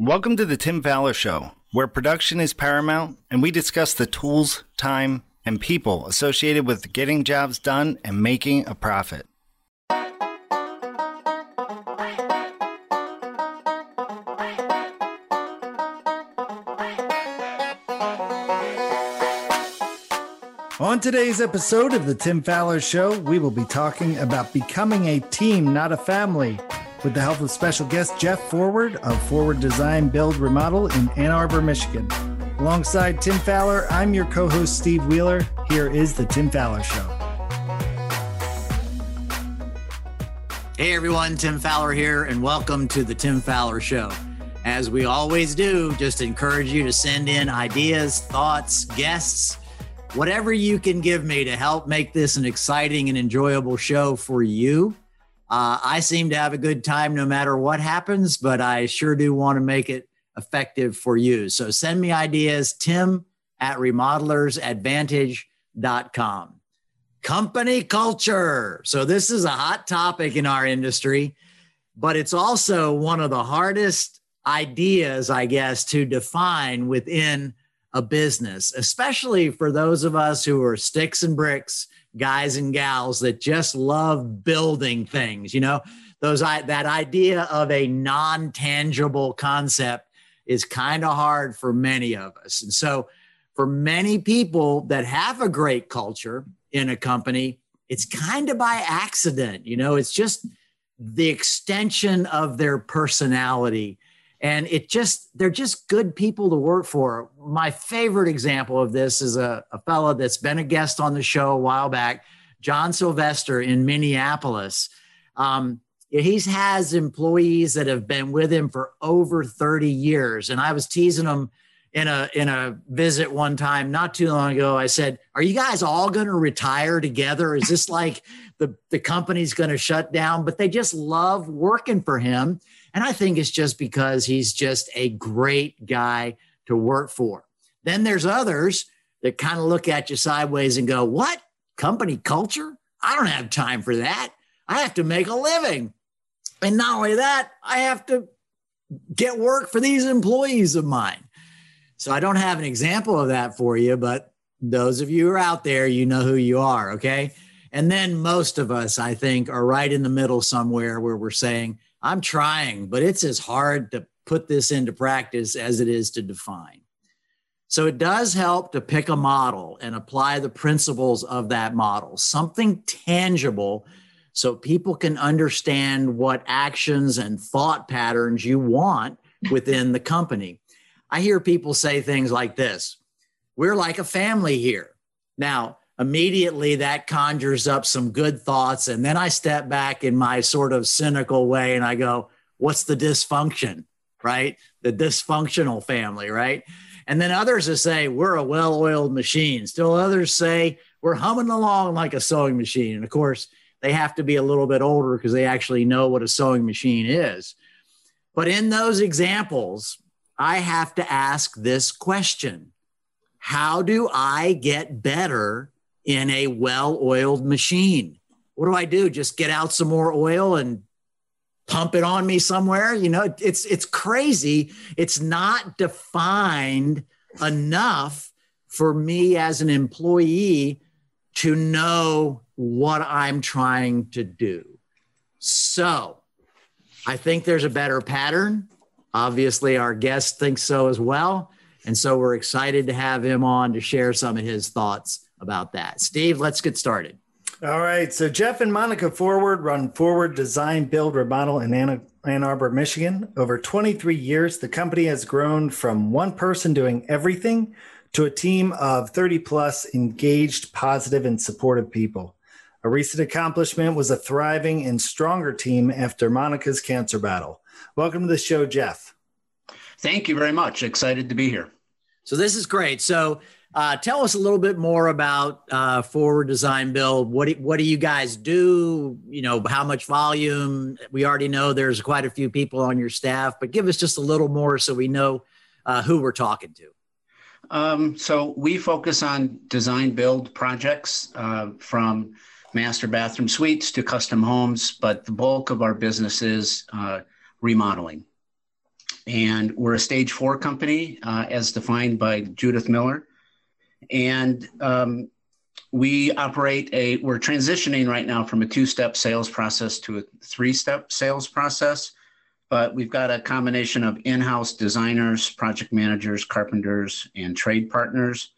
Welcome to the Tim Fowler Show, where production is paramount and we discuss the tools, time, and people associated with getting jobs done and making a profit. On today's episode of the Tim Fowler Show, we will be talking about becoming a team, not a family with the help of special guest Jeff Forward of Forward Design Build Remodel in Ann Arbor, Michigan. Alongside Tim Fowler, I'm your co host Steve Wheeler. Here is the Tim Fowler Show. Hey everyone, Tim Fowler here, and welcome to the Tim Fowler Show. As we always do, just encourage you to send in ideas, thoughts, guests, whatever you can give me to help make this an exciting and enjoyable show for you. Uh, I seem to have a good time no matter what happens, but I sure do want to make it effective for you. So send me ideas, tim at remodelersadvantage.com. Company culture. So this is a hot topic in our industry, but it's also one of the hardest ideas, I guess, to define within a business, especially for those of us who are sticks and bricks guys and gals that just love building things. You know, those I, that idea of a non-tangible concept is kind of hard for many of us. And so for many people that have a great culture in a company, it's kind of by accident. You know, it's just the extension of their personality and it just they're just good people to work for. My favorite example of this is a, a fellow that's been a guest on the show a while back john sylvester in minneapolis. Um, he has employees that have been with him for over 30 years. And i was teasing him in a in a visit one time not too long ago. I said are you guys all going to retire together? Is this like the the company's going to shut down? But they just love working for him and I think it's just because he's just a great guy to work for. Then there's others that kind of look at you sideways and go, What? Company culture? I don't have time for that. I have to make a living. And not only that, I have to get work for these employees of mine. So I don't have an example of that for you, but those of you who are out there, you know who you are. Okay. And then most of us, I think, are right in the middle somewhere where we're saying, I'm trying, but it's as hard to put this into practice as it is to define. So it does help to pick a model and apply the principles of that model, something tangible so people can understand what actions and thought patterns you want within the company. I hear people say things like this We're like a family here. Now, immediately that conjures up some good thoughts. And then I step back in my sort of cynical way and I go, what's the dysfunction? Right? The dysfunctional family, right? And then others will say, we're a well oiled machine. Still others say, we're humming along like a sewing machine. And of course, they have to be a little bit older because they actually know what a sewing machine is. But in those examples, I have to ask this question How do I get better in a well oiled machine. What do I do? Just get out some more oil and pump it on me somewhere? You know, it's it's crazy. It's not defined enough for me as an employee to know what I'm trying to do. So, I think there's a better pattern. Obviously, our guest thinks so as well. And so we're excited to have him on to share some of his thoughts about that. Steve, let's get started. All right. So Jeff and Monica Forward run Forward Design, Build, Remodel in Ann, Ann Arbor, Michigan. Over 23 years, the company has grown from one person doing everything to a team of 30 plus engaged, positive, and supportive people. A recent accomplishment was a thriving and stronger team after Monica's cancer battle. Welcome to the show, Jeff. Thank you very much. Excited to be here. So, this is great. So, uh, tell us a little bit more about uh, Forward Design Build. What do, what do you guys do? You know, how much volume? We already know there's quite a few people on your staff, but give us just a little more so we know uh, who we're talking to. Um, so we focus on design build projects uh, from master bathroom suites to custom homes, but the bulk of our business is uh, remodeling. and we're a stage four company uh, as defined by Judith Miller. And um, we operate a, we're transitioning right now from a two step sales process to a three step sales process. But we've got a combination of in house designers, project managers, carpenters, and trade partners.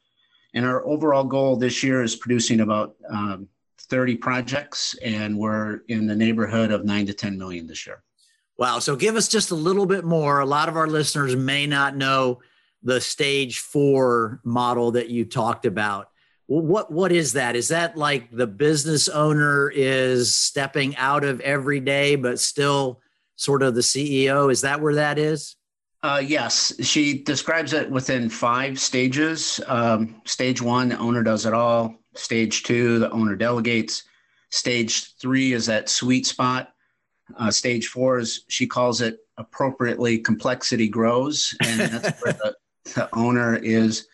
And our overall goal this year is producing about um, 30 projects, and we're in the neighborhood of nine to 10 million this year. Wow. So give us just a little bit more. A lot of our listeners may not know the stage four model that you talked about. What what is that? Is that like the business owner is stepping out of every day, but still sort of the CEO? Is that where that is? Uh, yes, she describes it within five stages. Um, stage one, the owner does it all. Stage two, the owner delegates. Stage three is that sweet spot uh, stage four is she calls it appropriately complexity grows, and that's where the, the owner is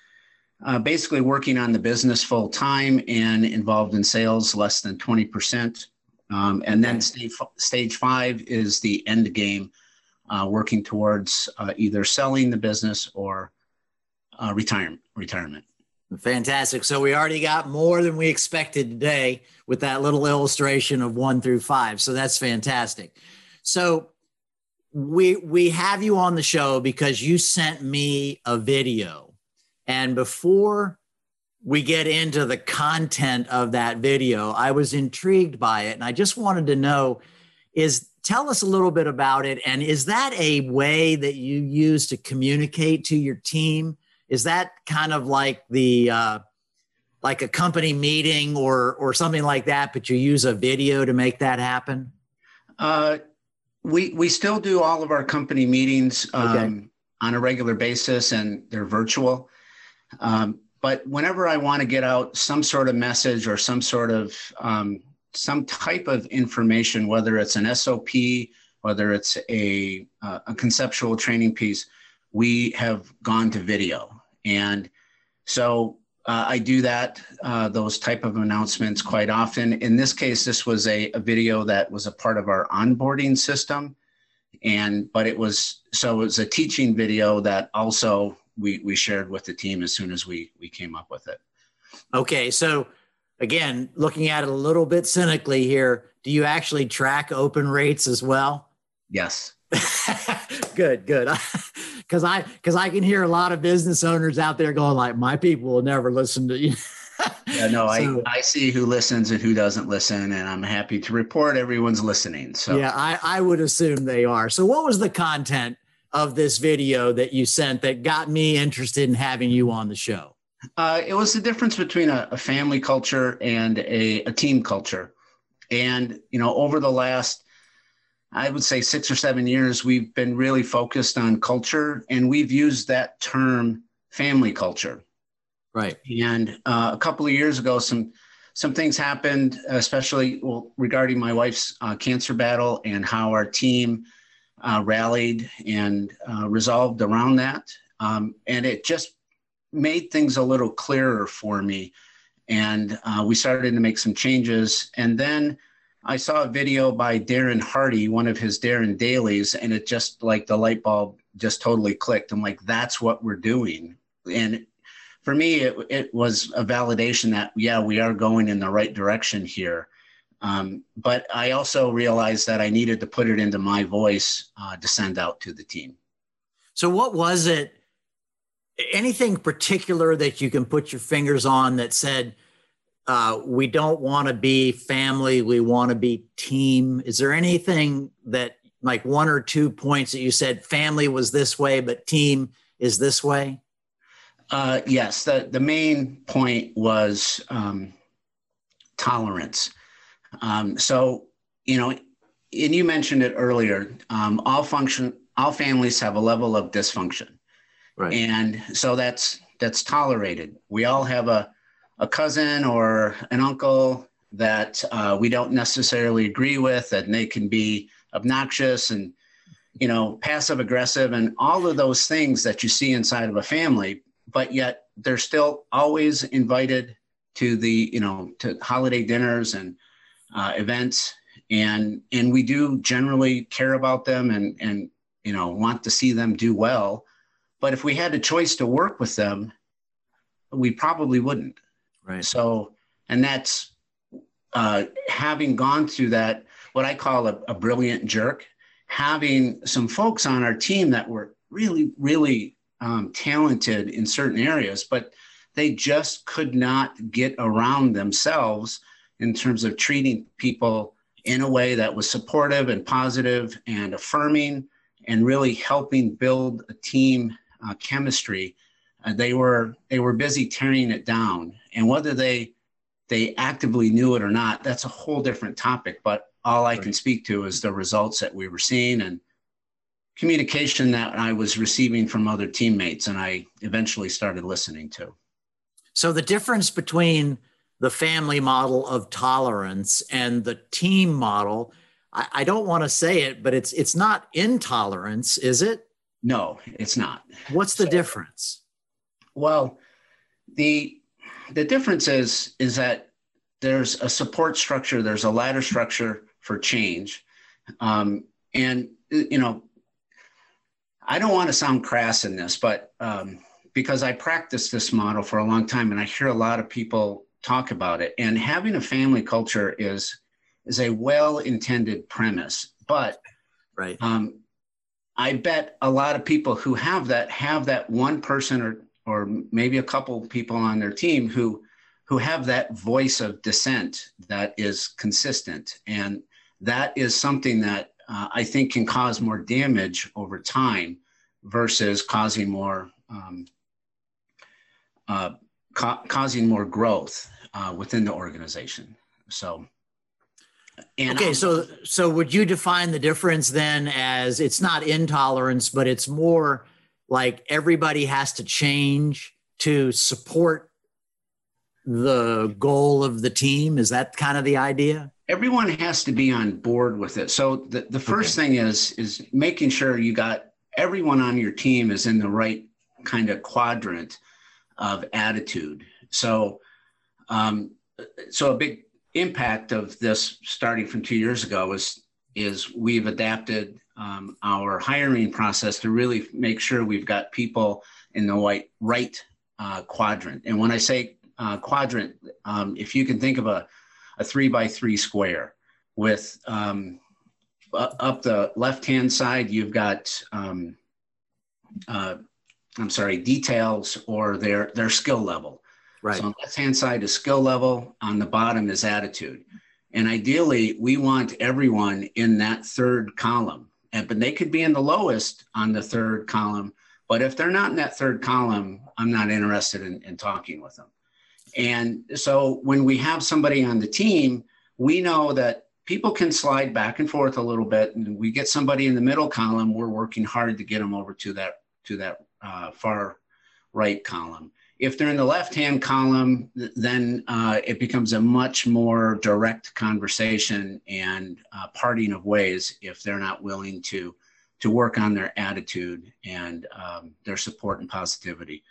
uh, basically working on the business full time and involved in sales less than 20%. Um, and then stage, stage five is the end game, uh, working towards uh, either selling the business or uh, retirement. retirement. Fantastic. So we already got more than we expected today with that little illustration of one through five. So that's fantastic. So we we have you on the show because you sent me a video. And before we get into the content of that video, I was intrigued by it. And I just wanted to know is tell us a little bit about it. And is that a way that you use to communicate to your team? is that kind of like the uh, like a company meeting or or something like that but you use a video to make that happen uh, we we still do all of our company meetings um, okay. on a regular basis and they're virtual um, but whenever i want to get out some sort of message or some sort of um, some type of information whether it's an sop whether it's a, uh, a conceptual training piece we have gone to video and so uh, I do that, uh, those type of announcements quite often. In this case, this was a, a, video that was a part of our onboarding system. And, but it was, so it was a teaching video that also we, we shared with the team as soon as we, we came up with it. Okay. So again, looking at it a little bit cynically here, do you actually track open rates as well? Yes. good, good. because I because I can hear a lot of business owners out there going like, my people will never listen to you. yeah, no, so, I, I see who listens and who doesn't listen, and I'm happy to report everyone's listening. So yeah, I, I would assume they are. So what was the content of this video that you sent that got me interested in having you on the show? Uh, it was the difference between a, a family culture and a, a team culture. And, you know, over the last I would say six or seven years, we've been really focused on culture, and we've used that term family culture. Right. And uh, a couple of years ago, some some things happened, especially well, regarding my wife's uh, cancer battle and how our team uh, rallied and uh, resolved around that. Um, and it just made things a little clearer for me. And uh, we started to make some changes. And then I saw a video by Darren Hardy, one of his Darren dailies, and it just like the light bulb just totally clicked. I'm like, that's what we're doing. And for me, it, it was a validation that, yeah, we are going in the right direction here. Um, but I also realized that I needed to put it into my voice uh, to send out to the team. So, what was it? Anything particular that you can put your fingers on that said, uh, we don't want to be family we want to be team. Is there anything that like one or two points that you said family was this way but team is this way uh, yes the, the main point was um, tolerance. Um, so you know and you mentioned it earlier um, all function all families have a level of dysfunction. Right. And so that's that's tolerated. We all have a a cousin or an uncle that uh, we don't necessarily agree with, and they can be obnoxious and you know passive aggressive and all of those things that you see inside of a family but yet they're still always invited to the you know to holiday dinners and uh, events and and we do generally care about them and and you know, want to see them do well. But if we had a choice to work with them, we probably wouldn't. Right. So, and that's uh, having gone through that, what I call a, a brilliant jerk, having some folks on our team that were really, really um, talented in certain areas, but they just could not get around themselves in terms of treating people in a way that was supportive and positive and affirming and really helping build a team uh, chemistry. Uh, they were they were busy tearing it down, and whether they they actively knew it or not, that's a whole different topic. But all I right. can speak to is the results that we were seeing and communication that I was receiving from other teammates, and I eventually started listening to. So the difference between the family model of tolerance and the team model, I, I don't want to say it, but it's it's not intolerance, is it? No, it's not. What's the so, difference? Well, the the difference is is that there's a support structure, there's a ladder structure for change, um, and you know, I don't want to sound crass in this, but um, because I practiced this model for a long time and I hear a lot of people talk about it. And having a family culture is is a well-intended premise, but right. Um, I bet a lot of people who have that have that one person or or maybe a couple people on their team who who have that voice of dissent that is consistent and that is something that uh, I think can cause more damage over time versus causing more um, uh, ca- causing more growth uh, within the organization. So, okay, so so would you define the difference then as it's not intolerance, but it's more like everybody has to change to support the goal of the team? Is that kind of the idea? Everyone has to be on board with it. So the, the first okay. thing is is making sure you got everyone on your team is in the right kind of quadrant of attitude. So, um, so a big impact of this starting from two years ago is is we've adapted um, our hiring process to really make sure we've got people in the right right uh, quadrant. And when I say uh, quadrant, um, if you can think of a, a three by three square with um, up the left hand side, you've got um, uh, I'm sorry, details or their their skill level. Right. So on the left hand side is skill level, on the bottom is attitude. And ideally, we want everyone in that third column. And but they could be in the lowest on the third column. But if they're not in that third column, I'm not interested in, in talking with them. And so when we have somebody on the team, we know that people can slide back and forth a little bit. And we get somebody in the middle column, we're working hard to get them over to that to that uh, far right column. If they're in the left-hand column, then uh, it becomes a much more direct conversation and uh, parting of ways if they're not willing to to work on their attitude and um, their support and positivity.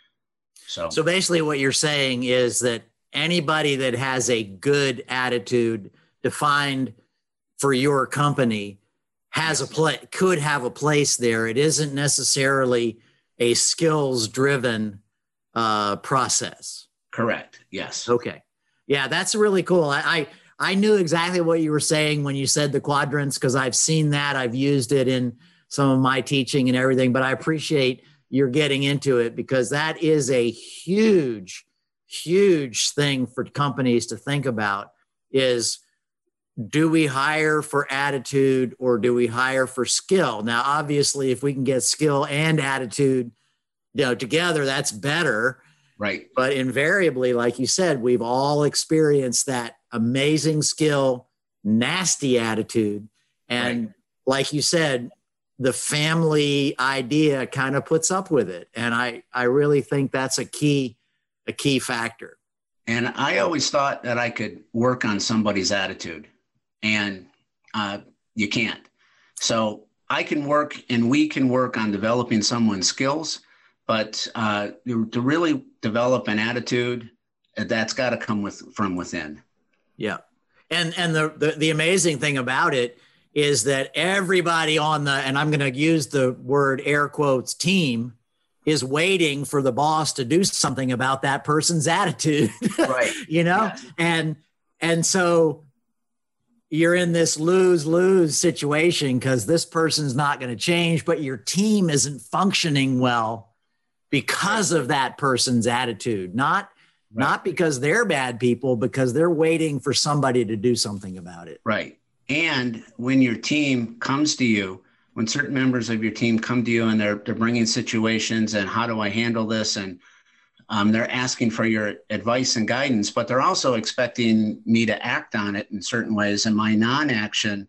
So, so basically, what you're saying is that anybody that has a good attitude defined for your company has a place could have a place there. It isn't necessarily a skills driven uh, process. Correct. Yes. Okay. Yeah, that's really cool. I, I, I knew exactly what you were saying when you said the quadrants because I've seen that. I've used it in some of my teaching and everything. But I appreciate you're getting into it because that is a huge, huge thing for companies to think about. Is do we hire for attitude or do we hire for skill? Now, obviously, if we can get skill and attitude, you know, together, that's better. Right. But invariably, like you said, we've all experienced that amazing skill, nasty attitude. And right. like you said, the family idea kind of puts up with it. And I, I really think that's a key, a key factor. And I always thought that I could work on somebody's attitude and uh, you can't. So I can work and we can work on developing someone's skills, but uh, to really develop an attitude, that's got to come with from within. Yeah, and and the, the the amazing thing about it is that everybody on the, and I'm going to use the word air quotes team, is waiting for the boss to do something about that person's attitude. Right. you know? Yeah. And, and so you're in this lose lose situation because this person's not going to change, but your team isn't functioning well because of that person's attitude, not Right. not because they're bad people, because they're waiting for somebody to do something about it. Right. And when your team comes to you, when certain members of your team come to you and they're they're bringing situations and how do I handle this and um, they're asking for your advice and guidance, but they're also expecting me to act on it in certain ways. And my non-action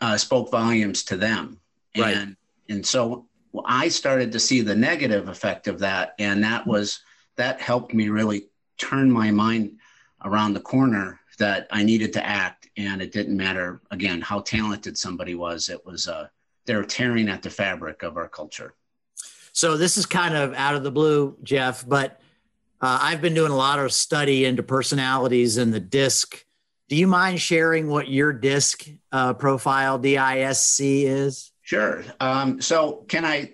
uh, spoke volumes to them. Right. And and so I started to see the negative effect of that, and that was that helped me really turn my mind around the corner that I needed to act, and it didn't matter again how talented somebody was. It was uh, they're tearing at the fabric of our culture. So this is kind of out of the blue, Jeff, but uh, I've been doing a lot of study into personalities and the disc. Do you mind sharing what your disc uh, profile, DISC, is? Sure. Um, so can I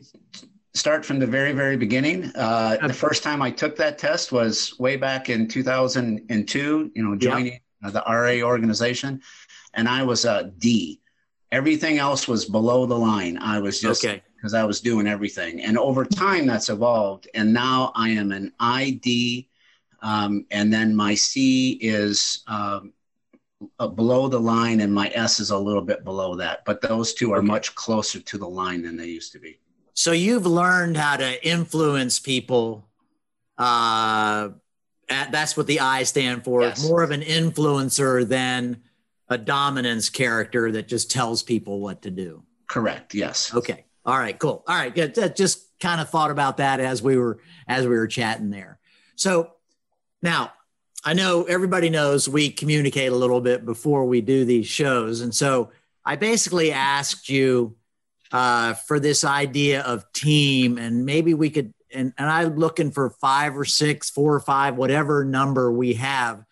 start from the very, very beginning? Uh, the first time I took that test was way back in 2002, you know, joining uh, the RA organization. And I was a D. Everything else was below the line. I was just Okay. because I was doing everything. And over time, that's evolved. And now I am an ID. Um, and then my C is um, below the line, and my S is a little bit below that. But those two are Okay. much closer to the line than they used to be. So you've learned how to influence people. Uh, at, that's what the I stand for. Yes. More of an influencer than a dominance character that just tells people what to do. Correct. Yes. Okay. All right. Cool. All right. Good. Just kind of thought about that as we were as we were chatting there. So now I know everybody knows we communicate a little bit before we do these shows, and so I basically asked you uh, for this idea of team, and maybe we could. And, and I'm looking for five or six, four or five, whatever number we have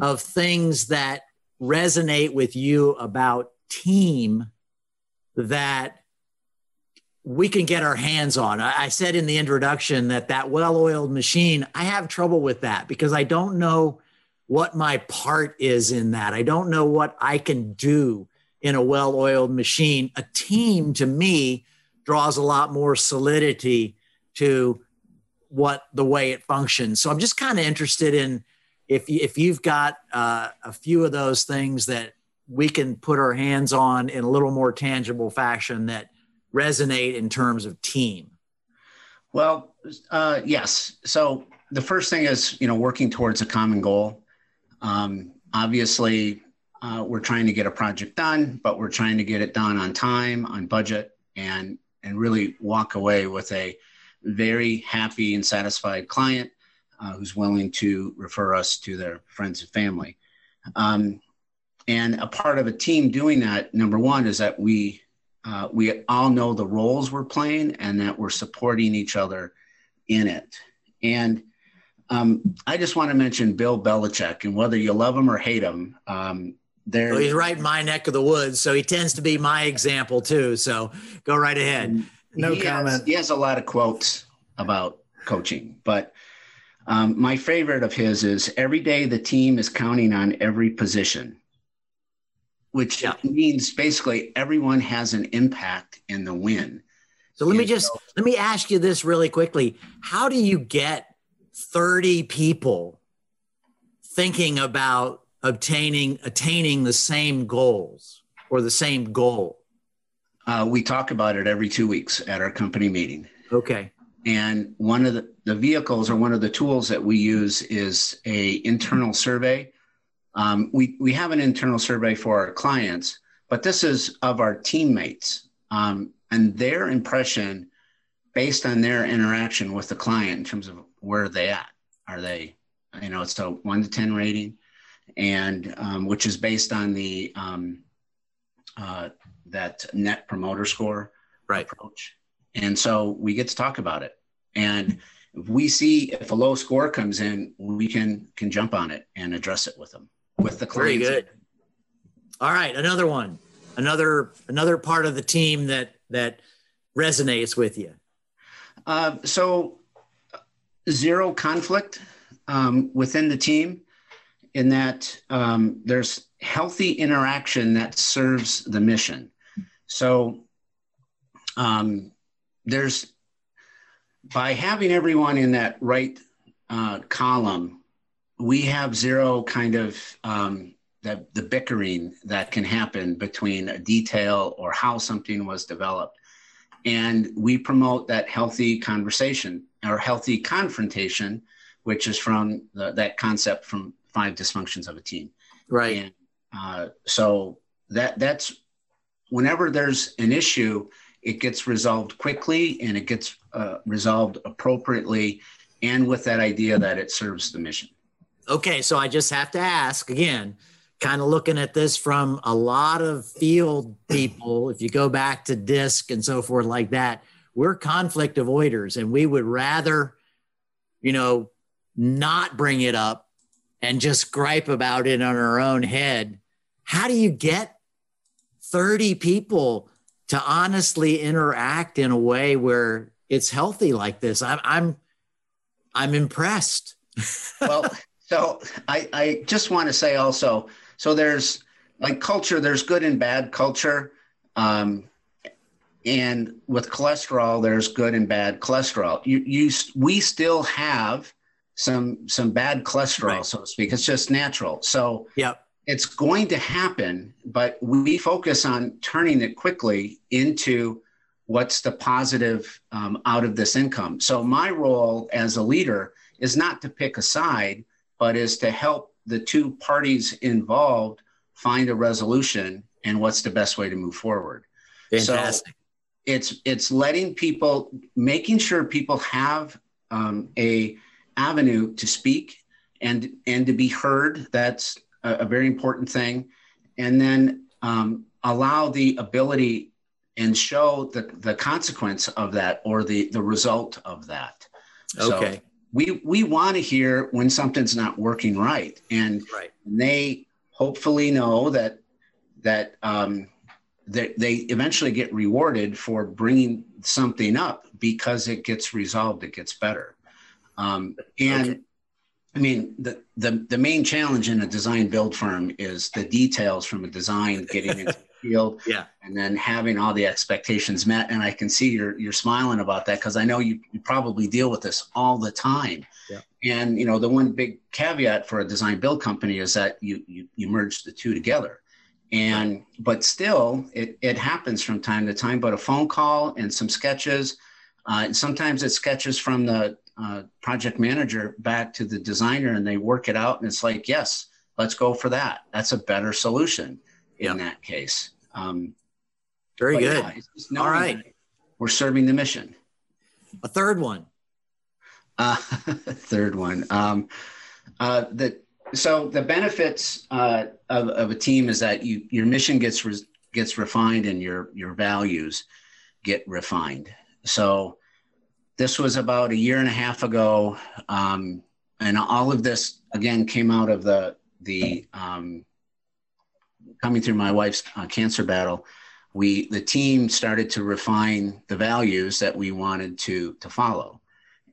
of things that resonate with you about team that we can get our hands on. I, said in the introduction that that well-oiled machine, I have trouble with that because I don't know what my part is in that. I don't know what I can do in a well-oiled machine. A team to me draws a lot more solidity to what the way it functions. So I'm just kind of interested in if you, if you've got uh, a few of those things that we can put our hands on in a little more tangible fashion that resonate in terms of team. Well, uh, yes. So the first thing is, you know, working towards a common goal. Um, obviously, uh, we're trying to get a project done, but we're trying to get it done on time, on budget, and and really walk away with a very happy and satisfied client uh, who's willing to refer us to their friends and family. Um, and a part of a team doing that, number one, is that we uh, we all know the roles we're playing and that we're supporting each other in it. And um, I just want to mention Bill Belichick, and whether you love him or hate him, um, there. Well, he's right in my neck of the woods, so he tends to be my example too. So go right ahead. No he comment. Has, he has a lot of quotes about coaching, but um, my favorite of his is every day the team is counting on every position, which Yeah. means basically everyone has an impact in the win. So let me just so- let me ask you this really quickly. How do you get 30 people thinking about obtaining attaining the same goals or the same goal? Uh, we talk about it every two weeks at our company meeting. Okay. And one of the, the vehicles or one of the tools that we use is a internal survey. Um, we, we have an internal survey for our clients, but this is of our teammates um, and their impression based on their interaction with the client in terms of where are they at? Are they, you know, it's a one to 10 rating and um, which is based on the, um, uh, that net promoter score Right. approach. And so we get to talk about it. And if we see if a low score comes in, we can can jump on it and address it with them with the Very good. All right, another one. another another part of the team that that resonates with you? Uh, so zero conflict um, within the team in that um, there's healthy interaction that serves the mission. So um, there's by having everyone in that right uh, column, we have zero kind of um, the, the bickering that can happen between a detail or how something was developed. And we promote that healthy conversation or healthy confrontation, which is from the, that concept from five dysfunctions of a team. Right. And uh, so that that's whenever there's an issue, it gets resolved quickly and it gets uh, resolved appropriately, and with that idea that it serves the mission. Okay, so I just have to ask again, kind of looking at this from a lot of field people. If you go back to DISC and so forth like that, we're conflict avoiders, and we would rather, you know, not bring it up and just gripe about it on our own head. How do you get 30 people to honestly interact in a way where it's healthy like this? I'm I'm I'm impressed. well, so I, I just want to say also, so there's like culture, there's good and bad culture. Um, and with cholesterol, there's good and bad cholesterol. You, you, we still have some some bad cholesterol, right. so to speak. It's just natural. So yep. it's going to happen, but we focus on turning it quickly into what's the positive um, out of this income. So my role as a leader is not to pick a side, but is to help the two parties involved find a resolution and what's the best way to move forward. Fantastic. So it's it's letting people making sure people have um, a avenue to speak and and to be heard. That's a, a very important thing. And then um, allow the ability and show the, the consequence of that or the, the result of that. Okay. So we we want to hear when something's not working right. And right. they hopefully know that that um, that they eventually get rewarded for bringing something up because it gets resolved, it gets better. Um, and okay. I mean, the, the, the main challenge in a design build firm is the details from a design getting into field yeah. and then having all the expectations met. And I can see you're, you're smiling about that because I know you, you probably deal with this all the time. Yeah. And, you know, the one big caveat for a design build company is that you, you, you merge the two together. And, but still, it, it happens from time to time, but a phone call and some sketches, uh, and sometimes it's sketches from the uh, project manager back to the designer and they work it out and it's like yes let's go for that that's a better solution in that case. Um, very good. yeah, all right. we're serving the mission. A third one. Uh, third one. Um, uh, the so the benefits uh, of, of a team is that you your mission gets re- gets refined and your your values get refined. So this was about a year and a half ago, um, and all of this again came out of the the um, coming through my wife's uh, cancer battle. We the team started to refine the values that we wanted to to follow,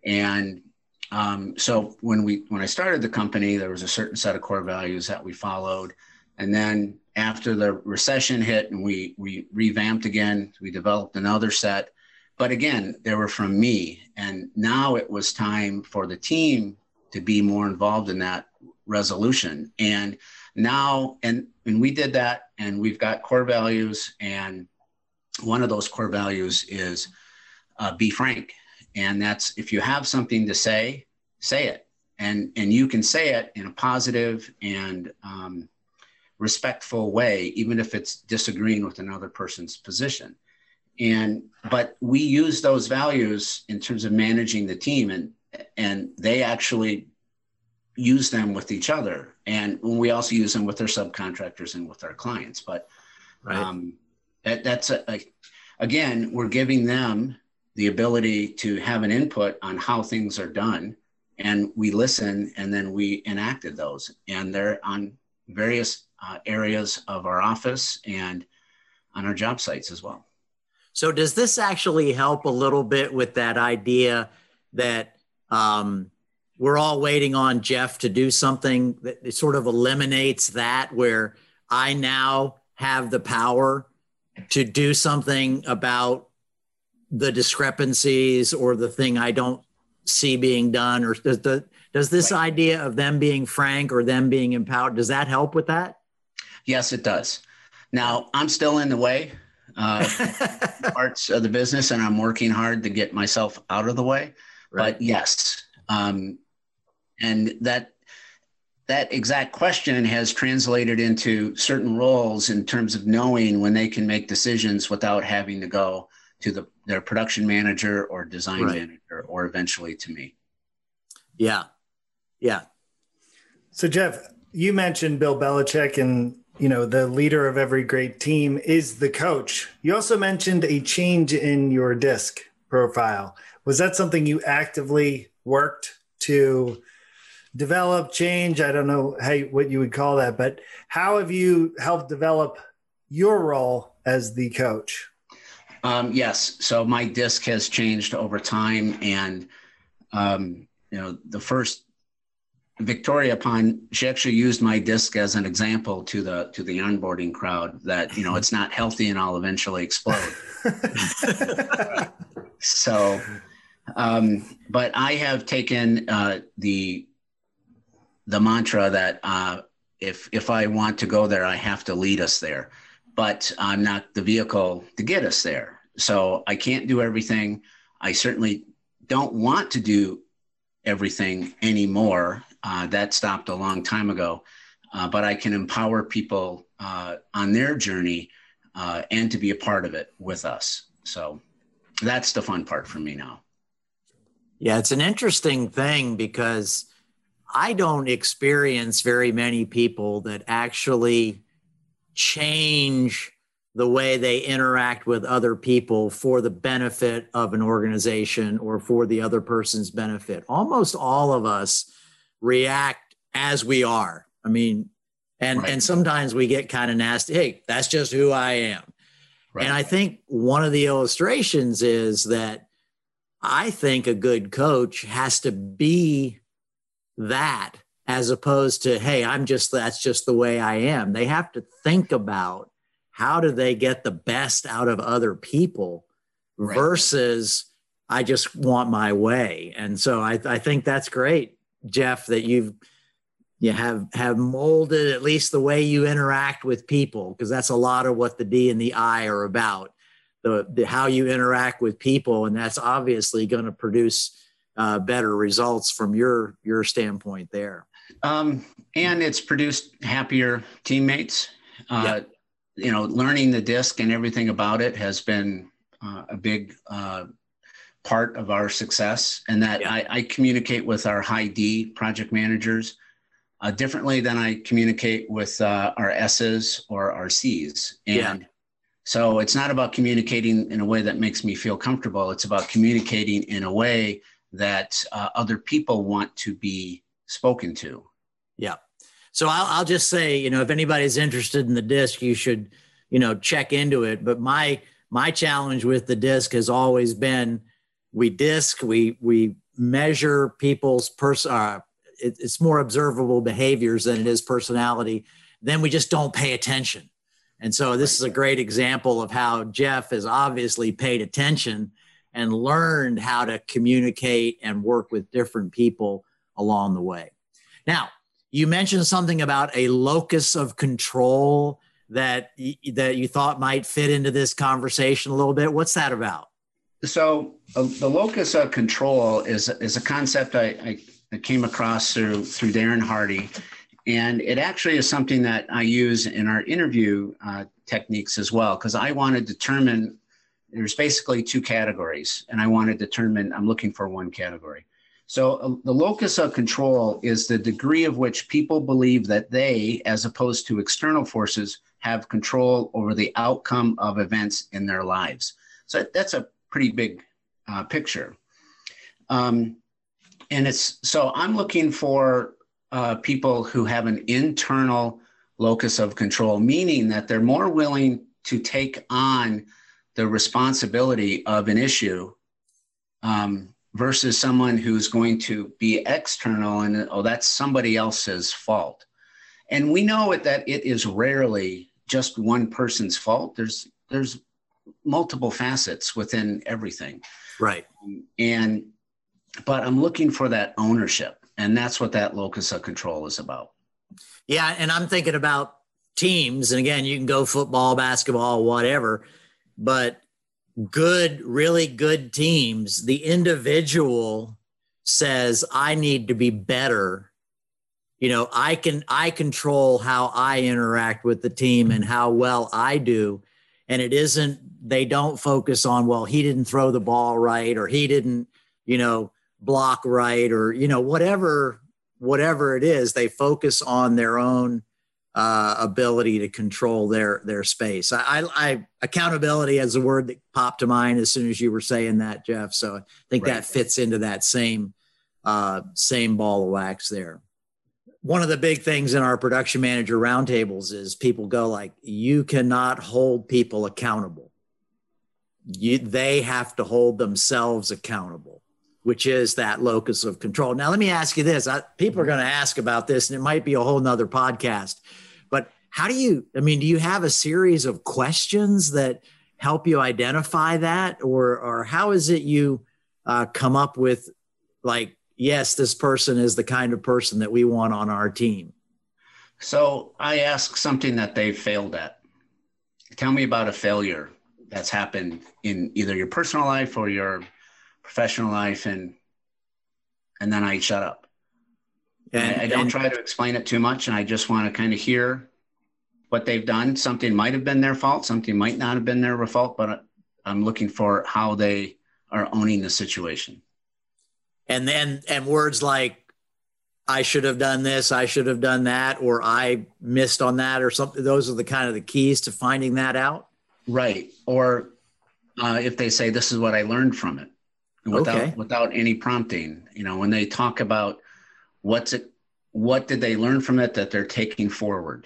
and um, so when we when I started the company, there was a certain set of core values that we followed, and then after the recession hit and we we revamped again, we developed another set but again, they were from me. And now it was time for the team to be more involved in that resolution. And now, and, and we did that, and we've got core values. And one of those core values is uh, be frank. And that's if you have something to say, say it. And, and you can say it in a positive and um, respectful way, even if it's disagreeing with another person's position and but we use those values in terms of managing the team and and they actually use them with each other and we also use them with their subcontractors and with our clients but right. um, that, that's a, a, again we're giving them the ability to have an input on how things are done and we listen and then we enacted those and they're on various uh, areas of our office and on our job sites as well. So, does this actually help a little bit with that idea that um, we're all waiting on Jeff to do something that sort of eliminates that, where I now have the power to do something about the discrepancies or the thing I don't see being done, or does the does this right. idea of them being frank or them being empowered does that help with that? Yes, it does. Now I'm still in the way uh, parts of the business, and I'm working hard to get myself out of the way. Right. But yes, um, and that that exact question has translated into certain roles in terms of knowing when they can make decisions without having to go to the their production manager or design right. manager or eventually to me. Yeah. Yeah. So Jeff, you mentioned Bill Belichick and you know the leader of every great team is the coach. You also mentioned a change in your disc profile. Was that something you actively worked to develop, change? I don't know how what you would call that, but how have you helped develop your role as the coach? Um, yes. So my disc has changed over time, and um, you know, the first Victoria Pine, she actually used my disc as an example to the to the onboarding crowd that you know it's not healthy and I'll eventually explode. so, um, but I have taken uh, the the mantra that uh, if if I want to go there, I have to lead us there but I'm not the vehicle to get us there. So I can't do everything. I certainly don't want to do everything anymore. Uh, that stopped a long time ago. Uh, but I can empower people uh, on their journey uh, and to be a part of it with us. So that's the fun part for me now. Yeah, it's an interesting thing because I don't experience very many people that actually change the way they interact with other people for the benefit of an organization or for the other person's benefit. Almost all of us react as we are. I mean, and right. and sometimes we get kind of nasty. Hey, that's just who I am. Right. And I think one of the illustrations is that I think a good coach has to be that as opposed to, hey, I'm just, that's just the way I am. They have to think about how do they get the best out of other people right. versus I just want my way. And so I, I think that's great, Jeff, that you've, you have have molded at least the way you interact with people because that's a lot of what the D and the I are about the, the how you interact with people and that's obviously going to produce uh, better results from your your standpoint there um, and it's produced happier teammates. Uh, You know, learning the disc and everything about it has been uh, a big uh, part of our success. And that I, I, communicate with our high D project managers uh, differently than I communicate with uh, our S's or our C's. And yeah. so it's not about communicating in a way that makes me feel comfortable. It's about communicating in a way that uh, other people want to be spoken to. Yeah. So I'll, I'll just say, you know, if anybody's interested in the disc, you should, you know, check into it. But my my challenge with the disc has always been we disc, we we measure people's person. Uh, it, it's more observable behaviors than it is personality. Then we just don't pay attention. And so this is a great example of how Jeff has obviously paid attention and learned how to communicate and work with different people along the way. Now, you mentioned something about a locus of control that that you thought might fit into this conversation a little bit. What's that about? So, uh, the locus of control is is a concept I, I, came across through through Darren Hardy, and it actually is something that I use in our interview uh, techniques as well because I want to determine. There's basically two categories, and I want to determine. I'm looking for one category. So uh, the locus of control is the degree of which people believe that they, as opposed to external forces, have control over the outcome of events in their lives. So that's a pretty big uh, picture. Um, and it's so I'm looking for uh, people who have an internal locus of control, meaning that they're more willing to take on the responsibility of an issue um, versus someone who's going to be external and oh that's somebody else's fault. And we know it, that it is rarely just one person's fault. There's there's multiple facets within everything. Right. And but i'm looking for that ownership and that's what that locus of control is about. Yeah and i'm thinking about teams and again you can go football basketball whatever but good, really good teams, the individual says, I need to be better. You know, I can I control how I interact with the team and how well I do. And it isn't, they don't focus on, well, he didn't throw the ball right, or he didn't, you know, block right, or, you know, whatever, whatever it is, they focus on their own uh, ability to control their their space. I, I, I, accountability as a word that popped to mind as soon as you were saying that, Jeff. So I think right. that fits into that same uh, same ball of wax there. One of the big things in our production manager roundtables is people go like, you cannot hold people accountable. You, they have to hold themselves accountable which is that locus of control. Now, let me ask you this. I, people are going to ask about this, and it might be a whole nother podcast how do you i mean do you have a series of questions that help you identify that? Or or how is it you uh, come up with like yes this person is the kind of person that we want on our team? So i ask something that they failed at. Tell me about a failure that's happened in either your personal life or your professional life and and then i shut up. And, I, I don't and, try to explain it too much and i just want to kind of hear what they've done. Something might have been their fault, something might not have been their fault, but I'm looking for how they are owning the situation. And then, and words like, I should have done this, I should have done that, or I missed on that, or something. Those are the kind of the keys to finding that out. Right. Or uh, if they say, this is what I learned from it without, okay. without any prompting, you know, when they talk about what's it, what did they learn from it that they're taking forward?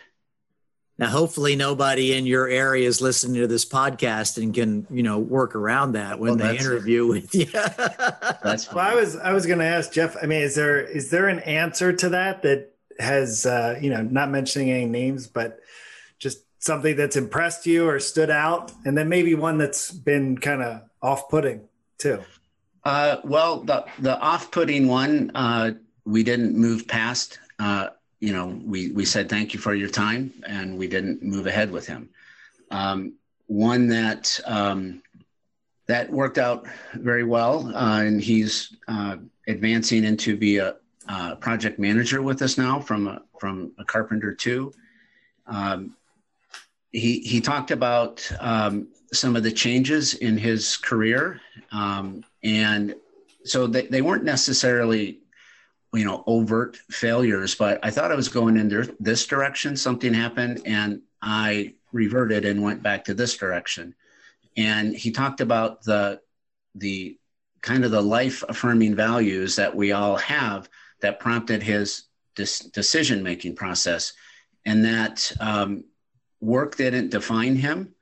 Now, hopefully, nobody in your area is listening to this podcast and can, you know, work around that when well, they interview with you. that's well, I was I was going to ask Jeff. I mean, is there is there an answer to that that has uh, you know not mentioning any names, but just something that's impressed you or stood out, and then maybe one that's been kind of off putting too. Uh, well, the the off putting one uh, we didn't move past. Uh, you know, we, we said thank you for your time and we didn't move ahead with him. Um, one that um, that worked out very well, uh, and he's uh, advancing into be a, a, project manager with us now from a, from a carpenter too. Um, he he talked about um, some of the changes in his career, um, and so they, they weren't necessarily you know overt failures but i thought i was going in this direction something happened and i reverted and went back to this direction. And he talked about the the kind of the life affirming values that we all have that prompted his decision making process and that um, work didn't define him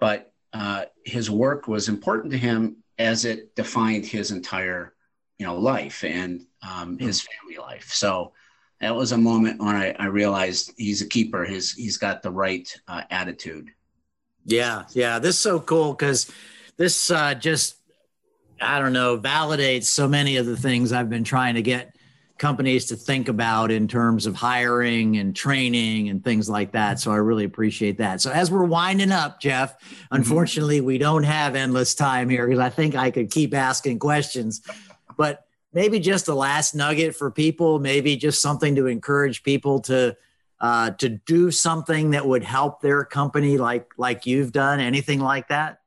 but uh, his work was important to him as it defined his entire you know life and um, his family life. So that was a moment when I, I realized he's a keeper. His he's got the right uh, attitude. Yeah, yeah, this is so cool because this uh, just I don't know validates so many of the things I've been trying to get companies to think about in terms of hiring and training and things like that. So I really appreciate that. So as we're winding up, Jeff, mm-hmm. unfortunately we don't have endless time here because I think I could keep asking questions, but maybe just a last nugget for people, maybe just something to encourage people to uh, to do something that would help their company, like like you've done. Anything like that?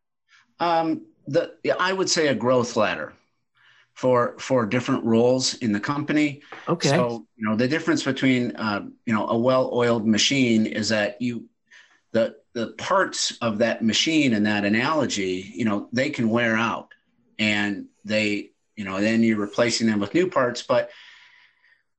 Um, the I would say a growth ladder for for different roles in the company. Okay. So you know the difference between uh, you know a well-oiled machine is that you the the parts of that machine and that analogy, you know, they can wear out and they you know then you're replacing them with new parts but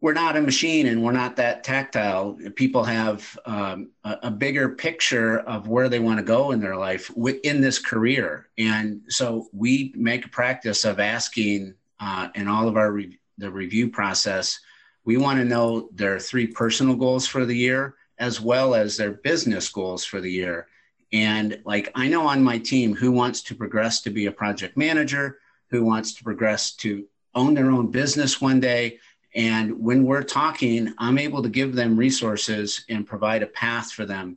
we're not a machine and we're not that tactile. People have um, a, a, bigger picture of where they want to go in their life in this career, and so we make a practice of asking uh, in all of our re- the review process. We want to know their three personal goals for the year as well as their business goals for the year. And like I know on my team who wants to progress to be a project manager, who wants to progress to own their own business one day and when we're talking, I'm able to give them resources and provide a path for them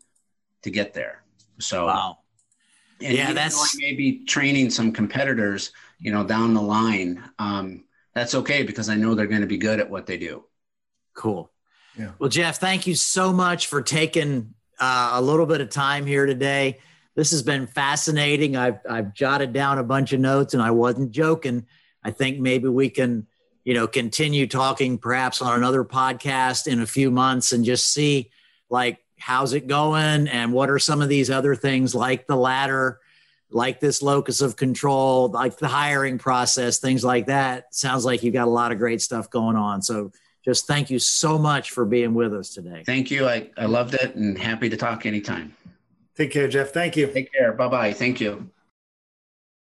to get there. So, wow. And yeah, that's maybe training some competitors, you know, down the line. Um, that's okay because I know they're going to be good at what they do. Cool. Yeah. Well, Jeff, thank you so much for taking uh, a little bit of time here today. This has been fascinating. I've I've jotted down a bunch of notes, and I wasn't joking. I think maybe we can you know, continue talking perhaps on another podcast in a few months and just see like how's it going and what are some of these other things like the ladder, like this locus of control, like the hiring process, things like that. Sounds like you've got a lot of great stuff going on. So just thank you so much for being with us today. Thank you. I, I loved it and happy to talk anytime. Take care, Jeff. Thank you. Take care. Bye bye. Thank you.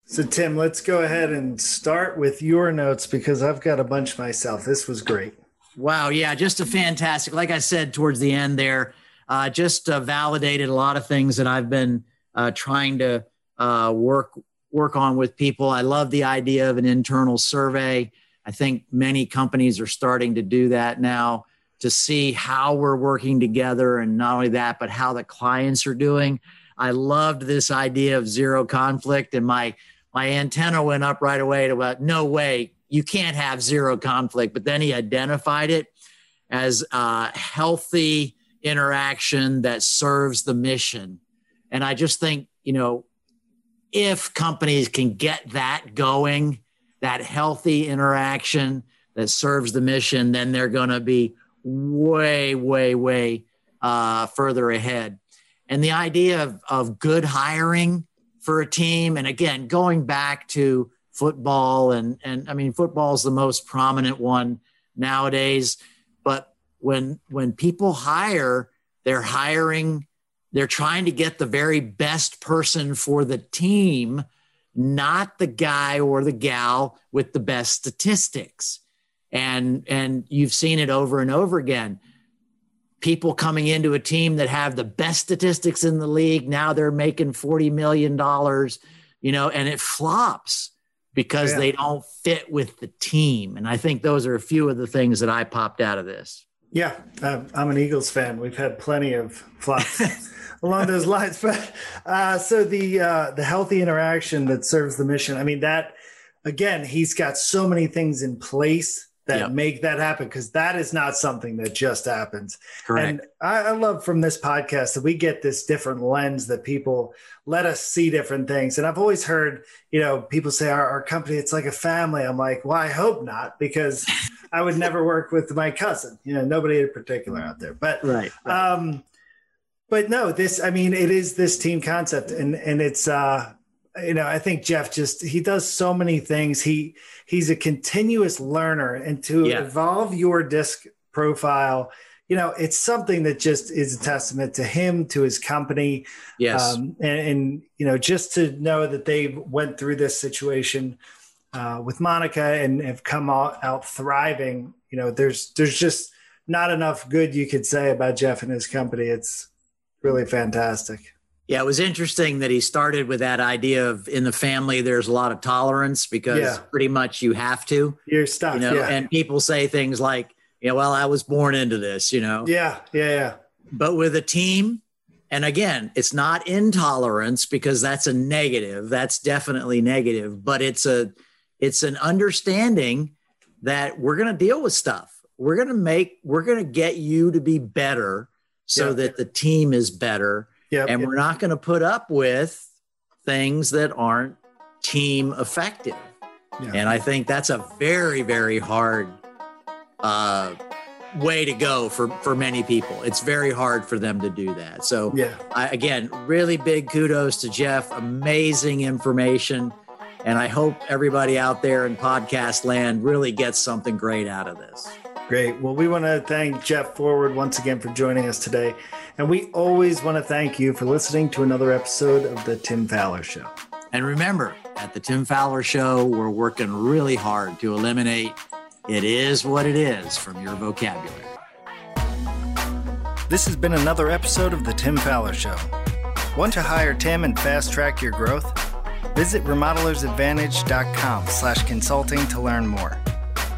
So, Tim, let's go ahead and start with your notes because I've got a bunch myself. This was great. Wow. Yeah. Just a fantastic, like I said towards the end there, uh, just uh, validated a lot of things that I've been uh, trying to uh, work work on with people. I love the idea of an internal survey. I think many companies are starting to do that now to see how we're working together and not only that, but how the clients are doing. I loved this idea of zero conflict and my my antenna went up right away to about no way you can't have zero conflict but then he identified it as a healthy interaction that serves the mission and i just think you know if companies can get that going that healthy interaction that serves the mission then they're going to be way way way uh, further ahead and the idea of, of good hiring for a team. And again, going back to football, and and I mean, football is the most prominent one nowadays. But when when people hire, they're hiring, they're trying to get the very best person for the team, not the guy or the gal with the best statistics. And and you've seen it over and over again people coming into a team that have the best statistics in the league. Now they're making $40 million, you know, and it flops because yeah. they don't fit with the team. And I think those are a few of the things that I popped out of this. Yeah, uh, I'm an Eagles fan. We've had plenty of flops along those lines. But uh, so the uh, the healthy interaction that serves the mission. I mean that again, he's got so many things in place that yep. make that happen because that is not something that just happens. Correct. And I, I, love from this podcast that we get this different lens that people let us see different things. And I've always heard, you know, people say our, our company, it's like a family. I'm like, well, I hope not, because I would never work with my cousin, you know, nobody in particular out there. But, right, right. um, but no, this, I mean, it is this team concept and, and it's, uh, you know, I think Jeff just he does so many things. He he's a continuous learner, and to yeah. evolve your disc profile, you know, it's something that just is a testament to him, to his company. Yes, um, and, and, you know, just to know that they went through this situation uh, with Monica and have come out, out thriving. You know, there's there's just not enough good you could say about Jeff and his company. It's really fantastic. Yeah, it was interesting that he started with that idea of in the family there's a lot of tolerance because yeah. pretty much you have to. You're stuck. You know, yeah. and people say things like, you know, well, I was born into this, you know. Yeah, yeah, yeah. But with a team, and again, it's not intolerance because that's a negative. That's definitely negative, but it's a it's an understanding that we're going to deal with stuff. We're going to make we're going to get you to be better so yeah. that the team is better Yep, and yep. we're not going to put up with things that aren't team effective. Yeah. And I think that's a very, very hard uh, way to go for, for many people. It's very hard for them to do that. So, yeah. I, again, really big kudos to Jeff. Amazing information. And I hope everybody out there in podcast land really gets something great out of this. Great. Well, we want to thank Jeff Forward once again for joining us today. And we always want to thank you for listening to another episode of The Tim Faller Show. And remember, at The Tim Faller Show, we're working really hard to eliminate it is what it is from your vocabulary. This has been another episode of The Tim Faller Show. Want to hire Tim and fast track your growth? Visit remodelersadvantage.com slash consulting to learn more.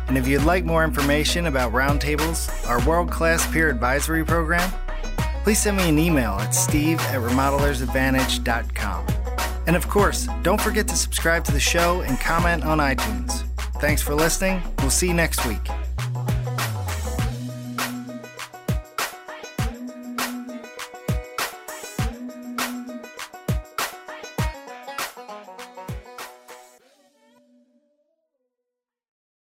And if you'd like more information about Roundtables, our world-class peer advisory program, please send me an email at steve at remodelersadvantage.com. And of course, don't forget to subscribe to the show and comment on iTunes. Thanks for listening. We'll see you next week.